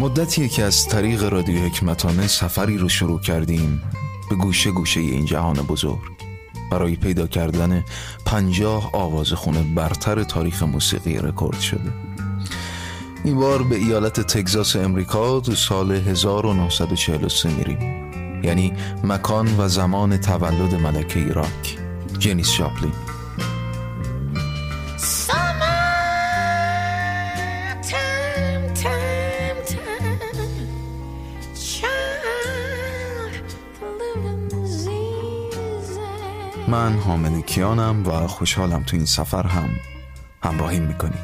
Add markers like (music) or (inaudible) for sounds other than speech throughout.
مدتی که از طریق رادیو حکمتانه سفری رو شروع کردیم به گوشه گوشه این جهان بزرگ. برای پیدا کردن پنجاه آواز خونه برتر تاریخ موسیقی رکورد شده. این بار به ایالت تگزاس امریکا تو سال 1943 میریم. یعنی مکان و زمان تولد ملکه ایراک جنیس شاپلین من حامد کیانم و خوشحالم تو این سفر هم همراهی می‌کنیم.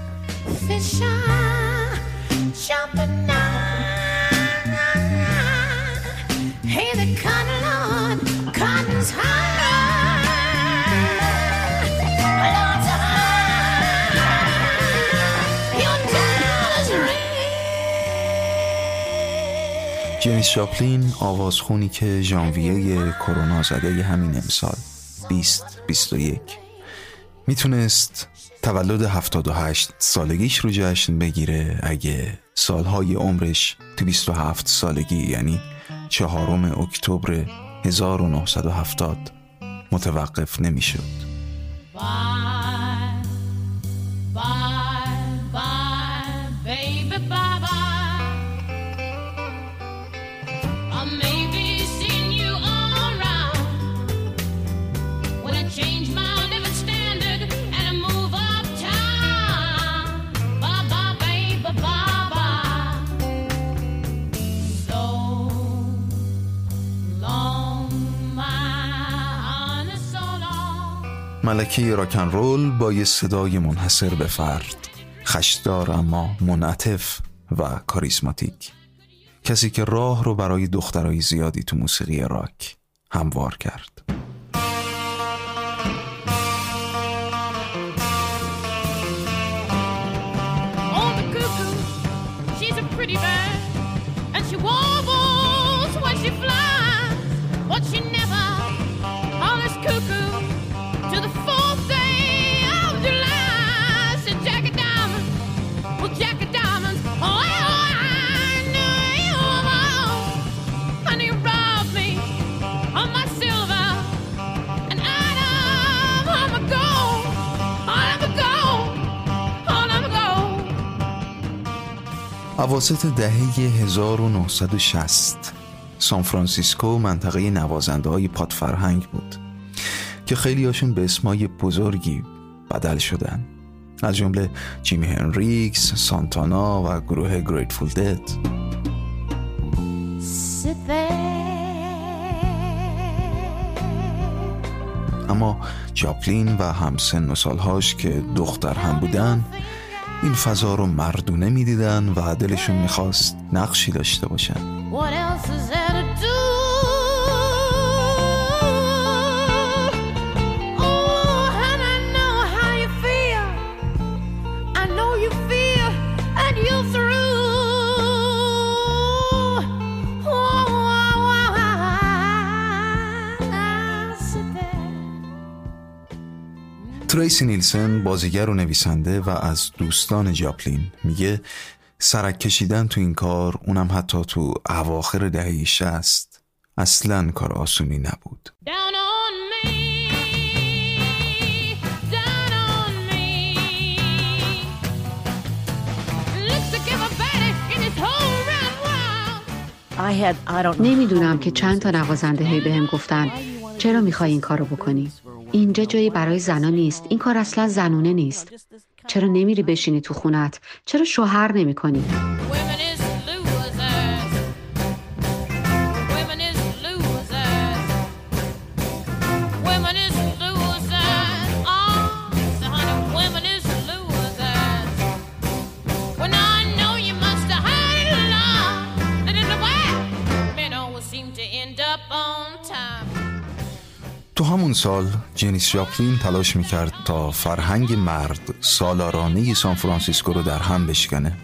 جیمز شاپلین آوازخونی که ژانویه کرونا زده همین امسال. 2021 می‌تونست تولد 78 سالگیش رو جشن بگیره. اگه سالهای عمرش تو 27 سالگی یعنی چهارم اکتبر 1970 متوقف نمی‌شد. ملکه راکن رول با یه صدای منحصر به فرد. خشدار اما منعطف و کاریزماتیک. کسی که راه رو برای دخترای زیادی تو موسیقی راک هموار کرد. اواسط دهه 1960 سان فرانسیسکو منطقه نوازنده های پادفرهنگ بود که خیلی هاشون به اسمای بزرگی بدل شدن. از جمله جیمی هندریکس، سانتانا و گروه Grateful Dead اما جاپلین و همسن و سالهاش که دختر هم بودن این فضا رو مردونه می‌دیدن و دلشون می‌خواست نقشی داشته باشن. تریسی نیلسن بازیگر و نویسنده و از دوستان جاپلین میگه سرک کشیدن تو این کار اونم حتی تو اواخر دهه شست اصلا کار آسونی نبود. نمی‌دونم که چند تا نوازنده هی بهم گفتن. چرا می‌خوای این کارو بکنی؟ اینجا جایی برای زنا نیست. این کار اصلا زنونه نیست. چرا نمیری بشینی تو خونت؟ چرا شوهر نمی کنی؟ سال جنیس جاپلین تلاش می‌کرد تا فرهنگ مرد سالارانه سان فرانسیسکو رو در هم بشکنه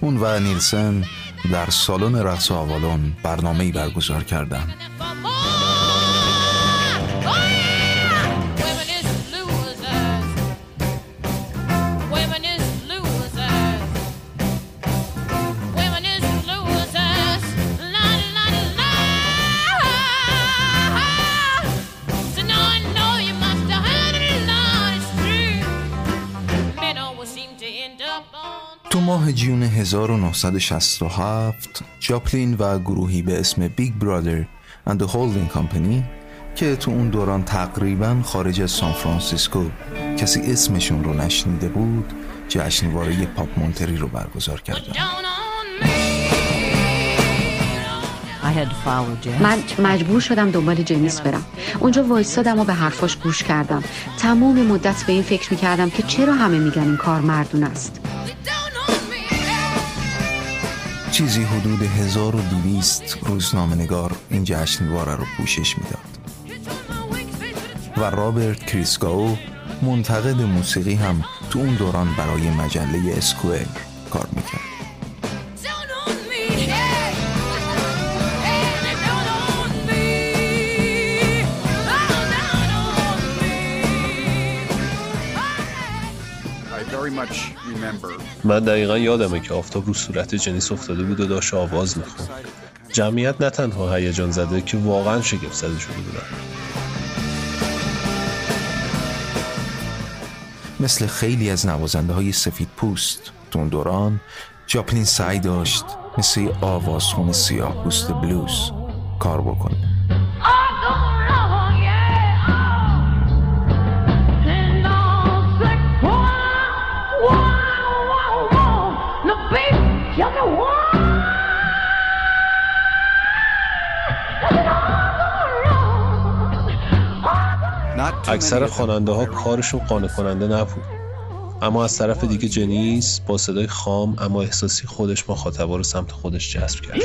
اون و نیلسن در سالن رقص آوالون برنامه برگزار کردند. 1967 جاپلین و گروهی به اسم Big Brother and the Holding Company که تو اون دوران تقریبا خارج از سان فرانسیسکو کسی اسمشون رو نشنیده بود جشنواره پاپ مونتری رو برگزار کردن. من مجبور شدم دنبال جنیس برم. اونجا وایستادم و به حرفاش گوش کردم. تمام مدت به این فکر می‌کردم که چرا همه میگن این کار مردون است. چیزی حدود 1200 روزنامه نگار این جشنواره رو پوشش می‌داد. و رابرت کریسگاو منتقد موسیقی هم تو اون دوران برای مجله اسکوئر کار می‌کرد. من دقیقا یادمه که آفتاب رو صورت جنیس افتاده بود و داشت آواز می‌خوند. جمعیت نه تنها هیجان زده که واقعا شگفت زده شده بودن. مثل خیلی از نوازنده های سفید پوست تو اون دوران جاپلین سعی داشت مثل آوازخون سیاه پوست بلوز کار بکنه. اکثر خواننده ها کارشون قانع کننده نبود. اما از طرف دیگه جنیس با صدای خام اما احساسی خودش مخاطبا رو سمت خودش جذب کرد.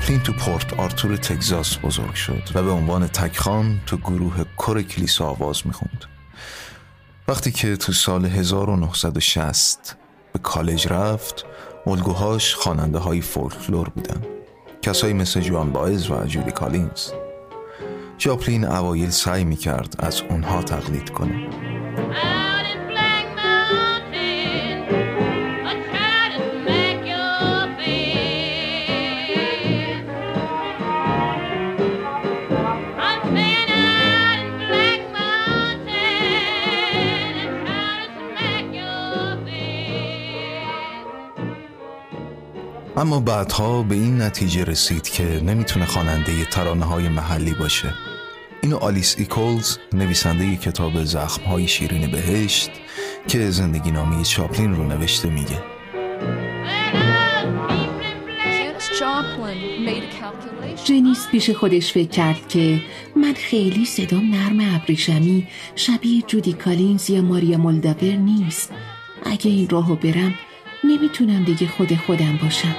جاپلین تو پورت آرتور تگزاس بزرگ شد و به عنوان تکخوان تو گروه کر کلیسا آواز می‌خوند. وقتی که تو سال 1960 به کالج رفت الگوهاش خواننده های فولکلور بودن. کسایی مثل جوان بایز و جودی کالینز. جاپلین اوایل سعی می‌کرد از اونها تقلید کنه. اما بعدها به این نتیجه رسید که نمی‌تونه خواننده ترانه های محلی باشه. اینو آلیس ایکولز نویسنده کتاب زخم های شیرین بهشت که زندگی نامه‌ی جاپلین رو نوشته میگه. جنیس پیش خودش فکر کرد که من خیلی صدام نرم ابریشمی شبیه جودی کالینز یا ماریا مولداور نیست. اگه این راهو برم نمی‌تونم دیگه خود خودم باشم.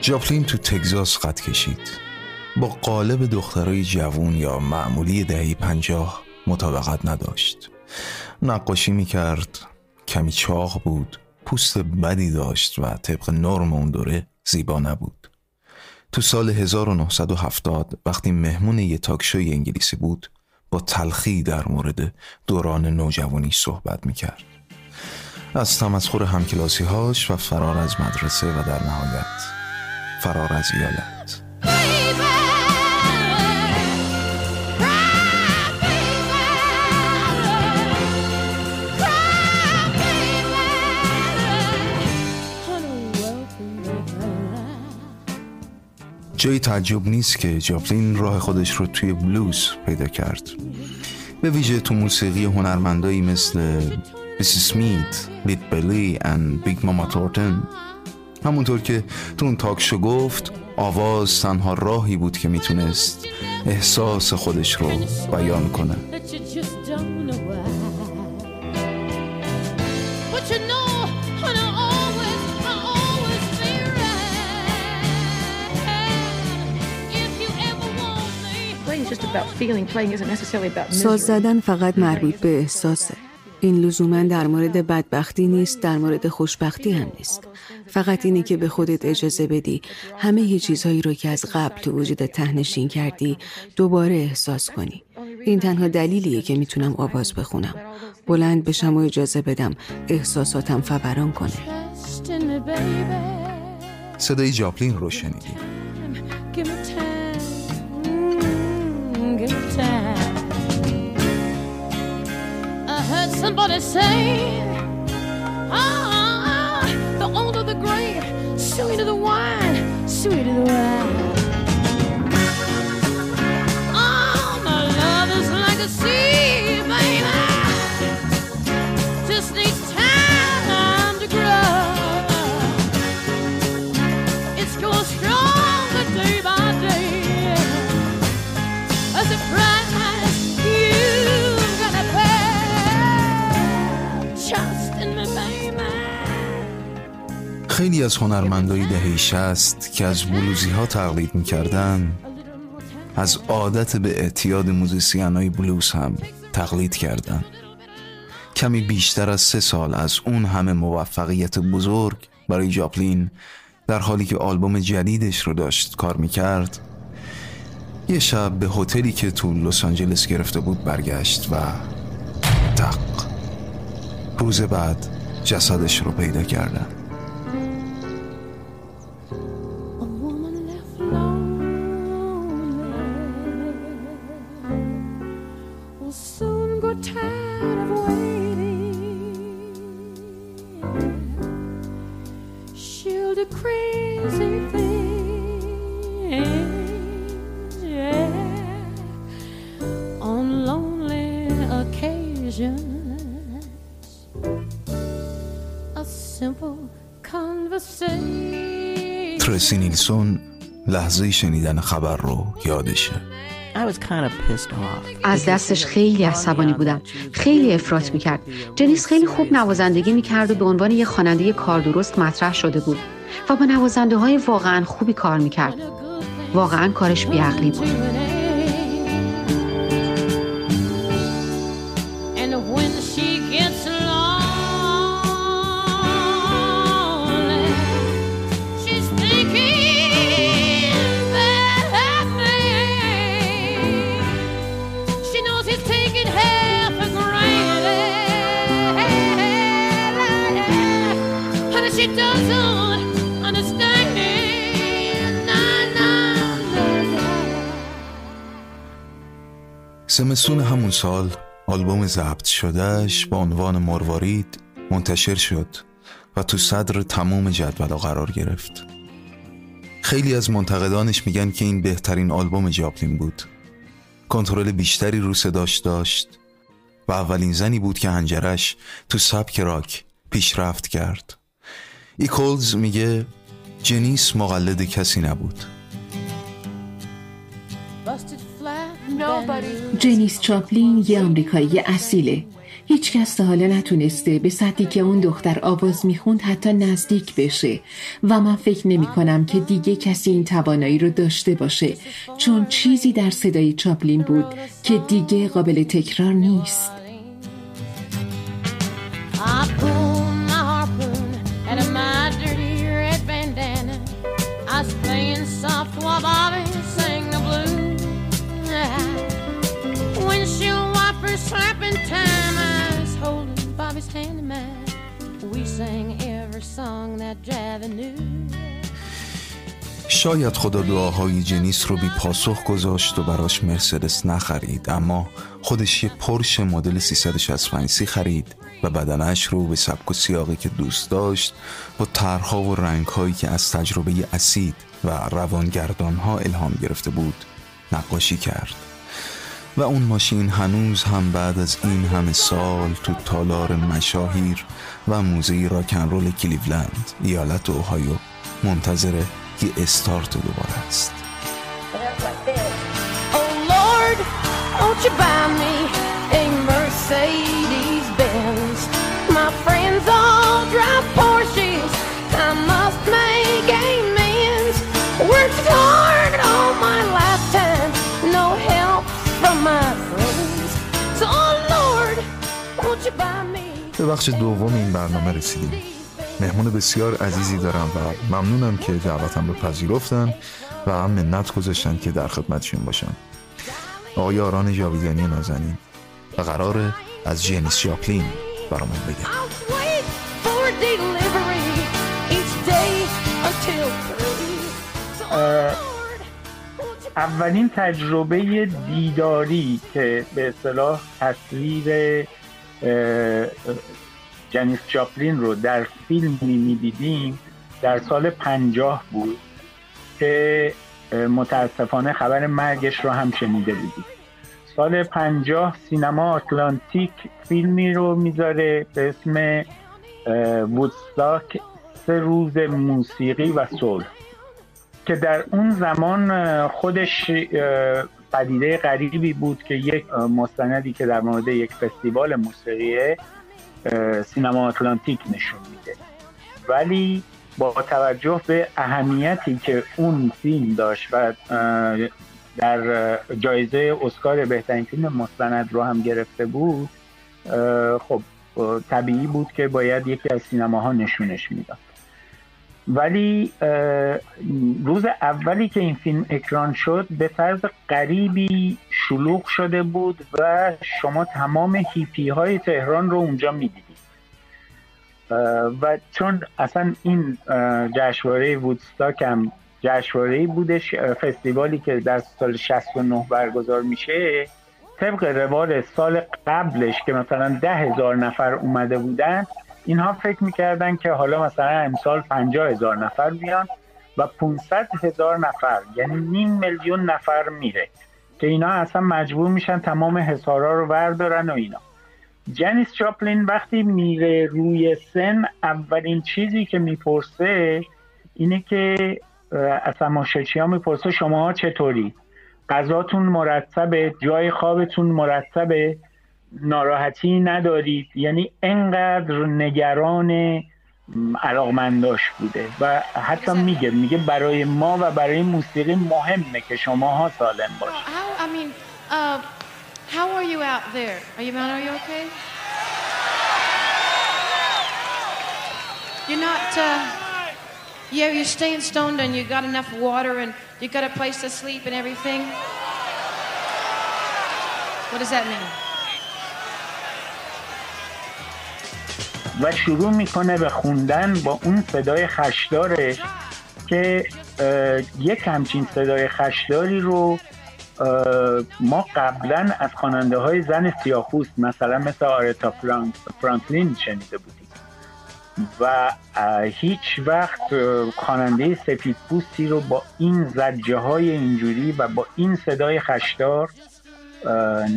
جاپلین تو تگزاس قد کشید. با قالب دخترای جوون یا معمولی دهی پنجاه مطابقت نداشت. نقاشی می‌کرد کمی چاق بود پوست بدی داشت و طبق نرم اون دوره زیبا نبود. تو سال 1970 وقتی مهمون یه تاکشوی انگلیسی بود با تلخی در مورد دوران نوجوانی صحبت می‌کرد. از تمسخر همکلاسی هاش و فرار از مدرسه و در نهایت فرار از ایالت. جای تعجب نیست که جاپلین راه خودش رو توی بلوز پیدا کرد. به ویژه تو موسیقی هنرمندایی مثل بیسی سمیت، لد بلی و بیگ ماما تورتن همونطور که تو اون talk show گفت آواز تنها راهی بود که می‌تونست احساس خودش رو بیان کنه. ساز زدن فقط مربوط به احساسه. این لزوما در مورد بدبختی نیست در مورد خوشبختی هم نیست. فقط اینه که به خودت اجازه بدی همه یه چیزهایی رو که از قبل تو وجودت تهنشین کردی دوباره احساس کنی. این تنها دلیلیه که می‌تونم آواز بخونم. بلند بشم و اجازه بدم احساساتم فوران کنه. صدای جاپلین رو شنیدیم somebody say, ah, the older the grape, sweeter the wine, sweeter the wine. از هنرمندای دهه شست که از بلوزی ها تقلید می‌کردن از عادت به اعتیاد موزیسین های بلوز هم تقلید کردن. کمی بیشتر از سه سال از اون همه موفقیت بزرگ برای جاپلین در حالی که آلبوم جدیدش رو داشت کار می‌کرد یه شب به هتلی که تو لس آنجلس گرفته بود برگشت و دق روز بعد جسدش رو پیدا کردن. ترسی نیلسون لحظه شنیدن خبر رو یادشه. از دستش خیلی عصبانی بودم. خیلی افراط می‌کرد. جنیس خیلی خوب نوازندگی می‌کرد و به عنوان یه خواننده کار درست مطرح شده بود و با نوازنده های واقعا خوبی کار می‌کرد. واقعا کارش بیعقلی بود. زمستون همون سال آلبوم ضبط شدهش با عنوان مروارید منتشر شد و تو صدر تمام جدول قرار گرفت. خیلی از منتقدانش میگن که این بهترین آلبوم جاپلین بود. کنترل بیشتری رو صداش داشت و اولین زنی بود که هنجرش تو سبک راک پیشرفت کرد. ایکولز میگه جنیس مقلد کسی نبود. جنیس چاپلین یه آمریکایی اصیله. هیچ کس تا حالا نتونسته به سطحی که اون دختر آواز می‌خوند حتی نزدیک بشه. و من فکر نمی کنم که دیگه کسی این توانایی رو داشته باشه چون چیزی در صدای چاپلین بود که دیگه قابل تکرار نیست. شاید خدا دعاهای جنیس رو بی پاسخ گذاشت و براش مرسدس نخرید اما خودش یه پرش مدل 365 سی خرید و بدنش رو به سبک و سیاقی که دوست داشت با طرحها و رنگهایی که از تجربه اسید و روانگردانها الهام گرفته بود نقاشی کرد. و اون ماشین هنوز هم بعد از این همه سال تو تالار مشاهیر و موزه راکن رول کلیولند ایالت اوهایو منتظر یه استارت دوباره است. بخش دوم این برنامه رسیدیم. مهمون بسیار عزیزی دارم و ممنونم که دعوتم رو پذیرفتن و هم منت گذاشتن که در خدمتشون باشم. آقای آران جاویدانی نازنین و قرار از جینیس جاپلین برامون بگم اولین تجربه دیداری که به اصطلاح تصویر جنیس چاپلین رو در فیلمی می‌دیدیم در سال پنجاه بود که متاسفانه خبر مرگش رو هم شنیده بودیم. سال پنجاه سینما آتلانتیک فیلمی رو می‌ذاره به اسم وودستاک سه روز موسیقی و صلح که در اون زمان خودش پدیده غریبی بود که یک مستندی که در مورد یک فستیوال موسیقی سینما آتلانتیک نشون میده. ولی با توجه به اهمیتی که اون فیلم داشت و در جایزه اسکار بهترین فیلم مستند رو هم گرفته بود خب طبیعی بود که باید یکی از سینماها نشونش می‌داد. ولی روز اولی که این فیلم اکران شد به طرز غریبی شلوغ شده بود و شما تمام هیپی های تهران رو اونجا می‌دیدید. و چون اصلا این جشنواره وودستاک هم جشنواره بودش فستیوالی که در سال 69 برگزار میشه طبق روال سال قبلش که مثلا ده هزار نفر اومده بودن اینها فکر می‌کردن که حالا مثلا امسال پنجاه هزار نفر بیان و 500 هزار نفر یعنی نیم میلیون نفر میره که اینا اصلا مجبور میشن تمام حسارا رو بردارن و اینا. جنیس چاپلین وقتی میره روی سن اولین چیزی که می‌پرسه اینه که از تماشاچی ها می‌پرسه شما چطوری؟ غذاتون مرتبه جای خوابتون مرتبه ناراحتی ندارید یعنی انقدر نگران علاقمنداش بوده و حتی میگه میگه برای ما و برای موسیقی مهمه که شماها سالم باشید How are you out there? Are you man? Are you okay? You're not. Uh, yeah, you're staying stoned and you got enough water and you got a place to sleep and everything. What does that mean? و شروع می‌کنه به خوندن با اون صدای خشدارش که یک همچین صدای خشداری رو ما قبلا از خواننده های زن سیاه‌پوست مثلا مثل آرتا فرانکلین شنیده بودیم. و هیچ وقت خواننده سفید پوستی رو با این زجه های اینجوری و با این صدای خشدار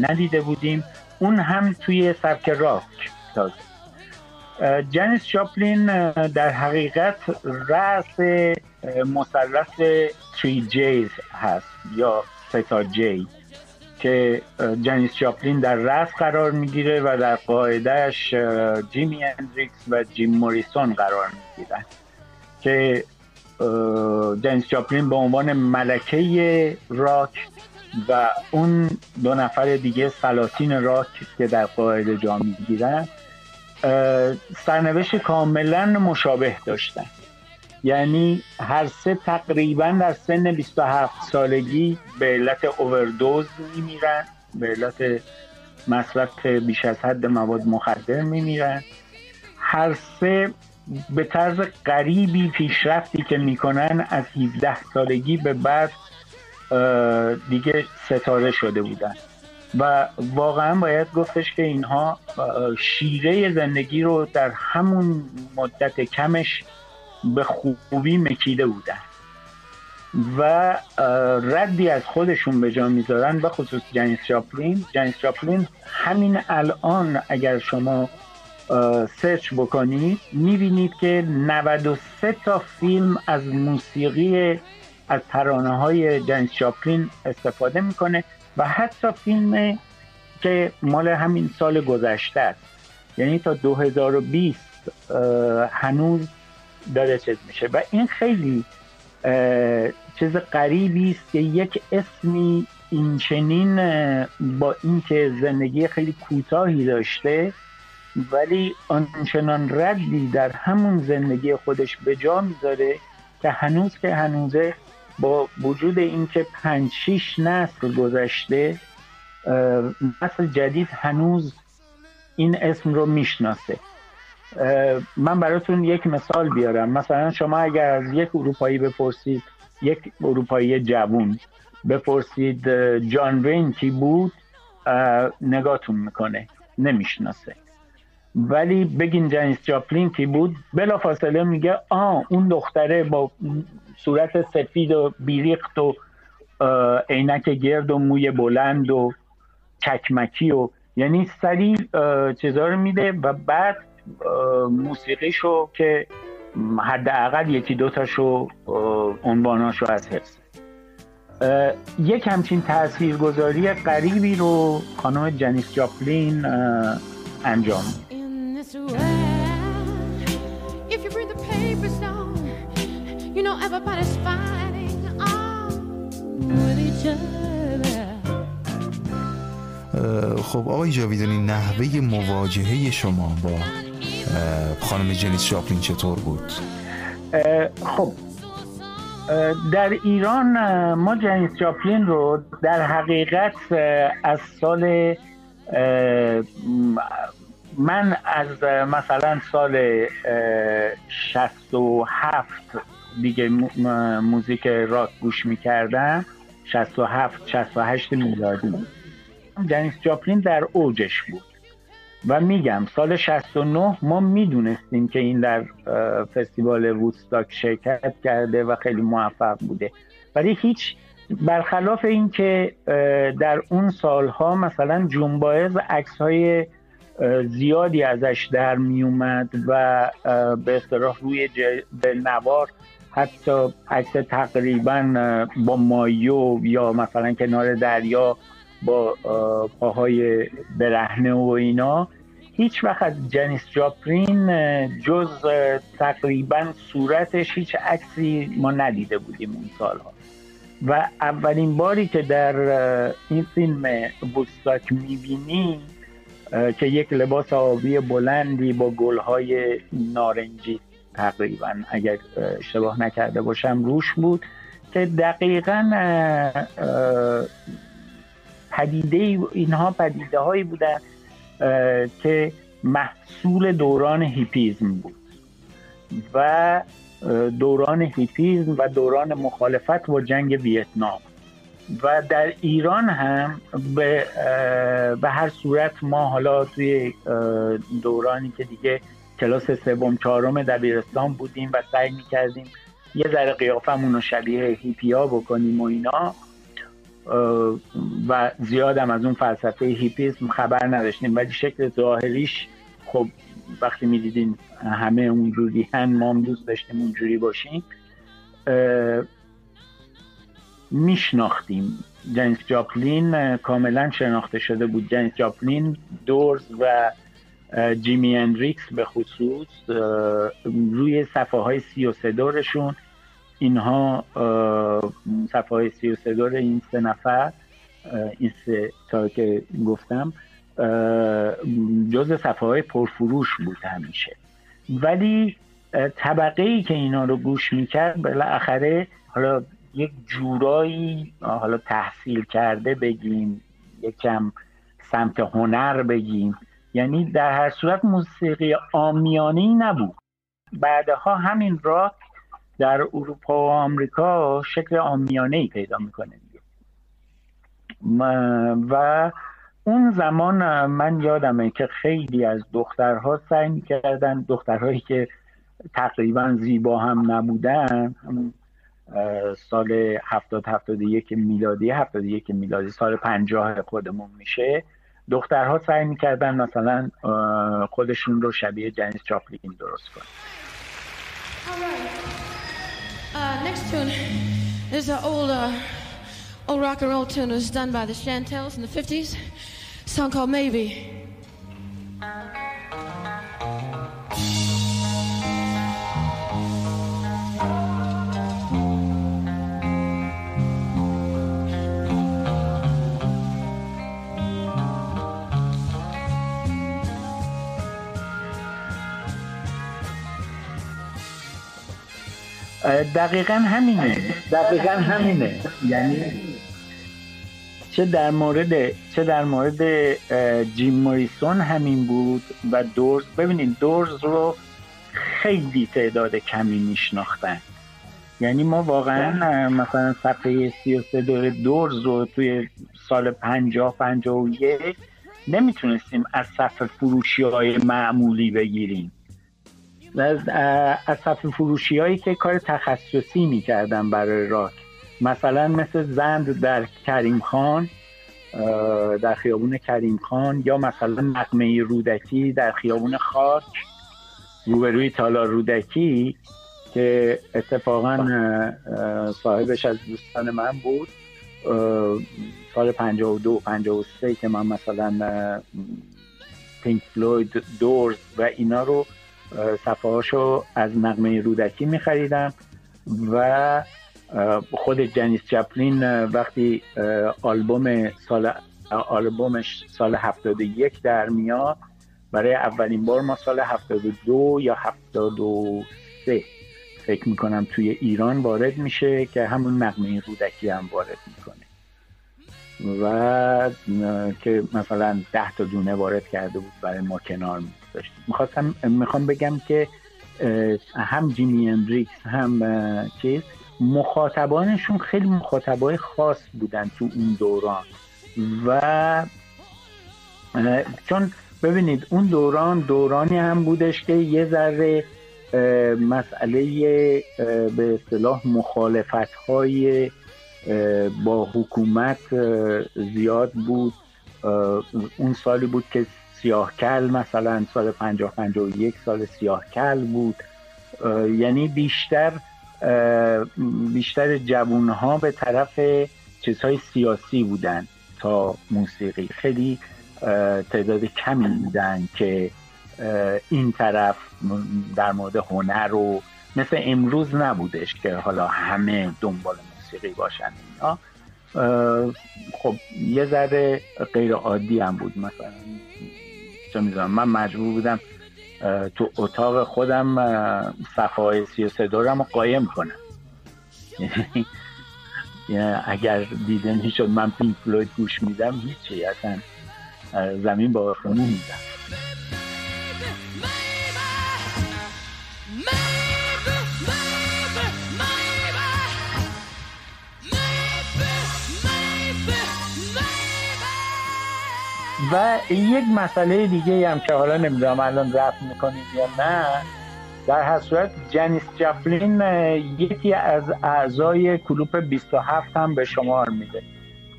ندیده بودیم. اون هم توی سبک راک تازه. جنیس چاپلین در حقیقت رأس مثلث 3 J's هست یا سه تا J که جنیس جاپلین در رأس قرار می‌گیره و در قاعدهش جیمی هندریکس و جیم موریسون قرار می‌گیرن که جنیس جاپلین به عنوان ملکه راک و اون دو نفر دیگه سلاطین راک که در قاعده جا می‌گیرن سرنوشت کاملا مشابه داشتن. یعنی هر سه تقریبا در سن 27 سالگی به علت اووردوز میمیرن به علت مصرف بیش از حد مواد مخدر میمیرن. هر سه به طرز غریبی پیشرفتی که می‌کنن از 17 سالگی به بعد دیگه ستاره شده بودن. و واقعا باید گفتش که اینها شیره زندگی رو در همون مدت کمش به خوبی مکیده بودن و ردی از خودشون به جا می‌ذارن به خصوص جنیس چاپلین. جنیس چاپلین همین الان اگر شما سرچ بکنید می‌بینید که 93 تا فیلم از موسیقی از ترانه های جنیس چاپلین استفاده می‌کنه. و حتی فیلم که مال همین سال گذشته است. یعنی تا 2020 هنوز داره چیز میشه. و این خیلی چیز غریبی است که یک اسمی این چنین با اینکه زندگی خیلی کوتاهی داشته ولی آنچنان ردی در همون زندگی خودش به جا می‌ذاره که هنوز که هنوزه با وجود اینکه پنج شیش نسل گذشته نسل جدید هنوز این اسم رو می‌شناسه. من براتون یک مثال بیارم. مثلا شما اگر از یک اروپایی بپرسید یک اروپایی جوون بپرسید جان وین کی بود؟ نگاتون می‌کنه نمی‌شناسه. ولی بگین جنیس جاپلین کی بود؟ بلا فاصله میگه آ اون دختره با صورت سفید و بیریخت و عینک گرد و موی بلند و چکمکی و یعنی سریع چیزا رو میده و بعد موسیقیشو که حداقل یکی دوتاشو عنواناشو از حفظ. یک همچین تاثیرگذاری قریبی رو خانم جنیس جاپلین انجام خب آقای جاویدانی نحوه مواجهه شما با خانم جنیس جاپلین چطور بود؟ خب در ایران ما جنیس جاپلین رو در حقیقت از سال من از مثلا سال 67 دیگه موزیک راک گوش می‌کردم 67 68 میلادی. جنیس جاپلین در اوجش بود. و میگم سال 69 ما می‌دونستیم که این در فستیوال وودستاک شرکت کرده و خیلی موفق بوده. ولی هیچ برخلاف اینکه در اون سالها مثلا جونبایز عکس های زیادی ازش در میومد و به اصطلاح روی نوار حتی عکس تقریبا با مایو یا مثلا کنار دریا با پاهای برهنه و اینا هیچ وقت از جنیس جاپرین جز تقریبا صورتش هیچ عکسی ما ندیده بودیم اون سالها. و اولین باری که در این فیلم بوستاک می‌بینی که یک لباس آبی بلندی با گلهای نارنجی تقریبا اگر اشتباه نکرده باشم روش بود که دقیقا پدیده اینها پدیده هایی بودن که محصول دوران هیپیزم بود و دوران هیپیزم و دوران مخالفت با جنگ ویتنام و در ایران هم به, به هر صورت ما حالا توی دورانی که دیگه کلاس سوم چهارم دبیرستان بودیم و سعی می‌کردیم یه ذره قیافمون رو شبیه هیپیا بکنیم و اینا. و زیادم از اون فلسفه هیپیسم خبر نداشتیم. ولی شکل ظاهریش خب وقتی می‌دیدین همه اونجوری هن ما هم دوست داشتیم اونجوری باشیم میشناختیم. جنیس جاپلین کاملا شناخته شده بود. جنیس جاپلین دورز و جیمی اندریکس به خصوص روی صفحه های سی و دورشون اینها صفحه های سی و سه این سه نفر این سه تا که گفتم جز صفحه های پرفروش بود همیشه. ولی طبقه ای که اینا رو گوش می‌کرد بالاخره حالا یک جورایی حالا تحصیل کرده بگیم یکم سمت هنر بگیم. یعنی در هر صورت موسیقی آمیانه نبود. بعدها همین راک در اروپا و آمریکا شکل آمیانه ای پیدا می‌کنه و اون زمان من یادمه که خیلی از دخترها سعی می‌کردن دخترهایی که تقریبا زیبا هم نبودن سال 70 71 میلادی 71 میلادی سال 50 خودمون میشه دخترها سعی می‌کردن مثلا خودشون رو شبیه جنیس چاپلین درست کنن Uh, next tune is an old, uh, old rock and roll tune. It was done by the Chantels in the 50s. A song called Maybe. دقیقا همینه. دقیقا همینه. یعنی چه در مورد چه در مورد جیم موریسون همین بود و دورز ببینید دورز رو خیلی تعداد کمی میشناختن. یعنی ما واقعا مثلا صفحه 33 دور دورز رو توی سال 50 51 نمی‌تونستیم از صفحه فروشی های معمولی بگیریم. از, از صفحه فروشی هایی که کار تخصصی می‌کردن برای راک. مثلا مثل زند در کریم خان در خیابون کریم خان یا مثلا نقمه رودکی در خیابون خاک روبروی تالار رودکی که اتفاقا صاحبش از دوستان من بود. سال 52 53 که من مثلا پینک فلوید دورز و اینا رو صفحه از نقمه رودکی می خریدم و خود جنیس چپلین وقتی آلبوم سال آلبومش سال 71 در میاد برای اولین بار ما سال 72 یا 73 فکر می‌کنم توی ایران وارد میشه که همون نقمه رودکی هم وارد می‌کنه. و که مثلا ده تا دونه وارد کرده بود برای ما کنار میذاشت می‌خواستم می‌خوام بگم که هم جیمی اندریکس هم چیز مخاطبانشون خیلی مخاطبای خاص بودن تو اون دوران. و چون ببینید اون دوران دورانی هم بودش که یه ذره مسئله به اصطلاح مخالفت های با حکومت زیاد بود. اون سالی بود که سیاهکل مثلا سال 50 51 سال سیاهکل بود. یعنی بیشتر بیشتر جوون ها به طرف چیزهای سیاسی بودن تا موسیقی. خیلی تعداد کمی بودن که این طرف در مورد هنر رو مثل امروز نبودش که حالا همه دنبال موسیقی باشن اینا. خب یه ذره غیر عادی هم بود مثلا. چه می‌دونم. من مجبور بودم تو اتاق خودم صفحه سی و سه دورم رو قایم کنم. یعنی اگر دیده می‌شد من پینک فلوید گوش میدم هیچی. اصلا زمین با خونو میدم و یک مسئله دیگه هم که حالا نمی‌دونم الان رفت می‌کنید یا نه در هر صورت جنیس جپلین یکی از اعضای کلوپ 27 هم به شمار میده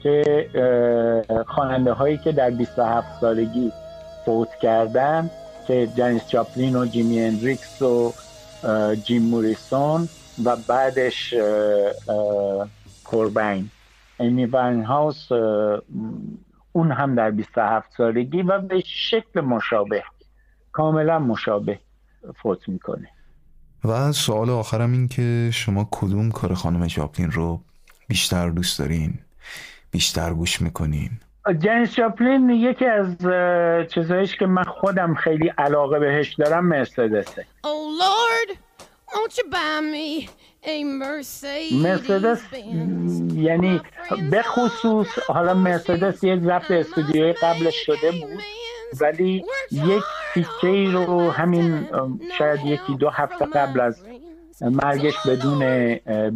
که خواننده هایی که در 27 سالگی فوت کردن که جنیس جاپلین و جیمی اندریکس و جیم موریسون و بعدش کوربین. ایمی واین هاوس اون هم در 27 سالگی و به شکل مشابه کاملا مشابه فوت می‌کنه. و سوال آخرم این که شما کدوم کار خانم جاپلین رو بیشتر دوست دارین؟ بیشتر گوش می‌کنین؟ جنیس جاپلین یکی از چیزهایش که من خودم خیلی علاقه بهش دارم مرسدسه. Oh مرسدس یعنی به خصوص حالا مرسدس یک ضبط استودیوی قبلش شده بود ولی یک تیکه رو همین شاید یکی دو هفته قبل از مرگش بدون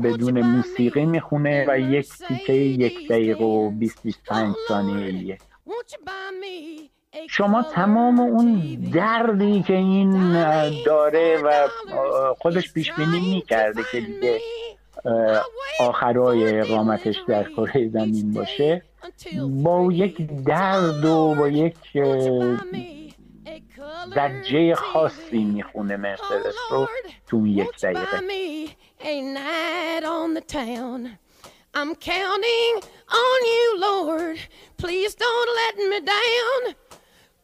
بدون موسیقی می‌خونه و یک تیکه یک دقیقه و 20 25 ثانیه شما تمام اون دردی که این داره و خودش پیش بینی می‌کرده که دیگه آخرای اقامتش در کره زمین باشه با یک درد و با یک زجه خاصی می‌خونه مرسدس رو تو یک دقیقه I'm counting on you, Lord. Please don't let me down.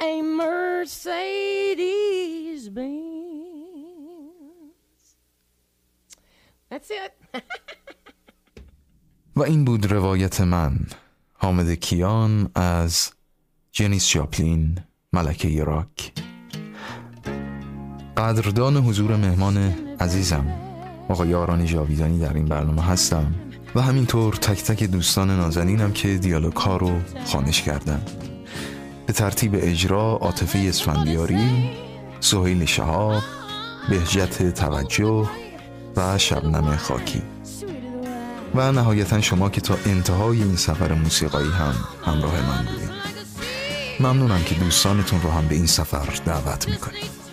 a Mercedes Benz? That's it. (laughs) و این بود روایت من. حامد کیان از جنیس شاپلین ملکه راک قدردان حضور مهمان عزیزم. آقای آران جاویدانی در این برنامه هستم. و همینطور تک تک دوستان نازنینم که دیالوگ ها رو خانش کردن. به ترتیب اجرا عاطفه اسفندیاری سهیل شهاب بهجت توجه و شبنم خاکی. و نهایتا شما که تا انتهای این سفر موسیقایی هم همراه من بودید. ممنونم که دوستانتون رو هم به این سفر دعوت می‌کنید.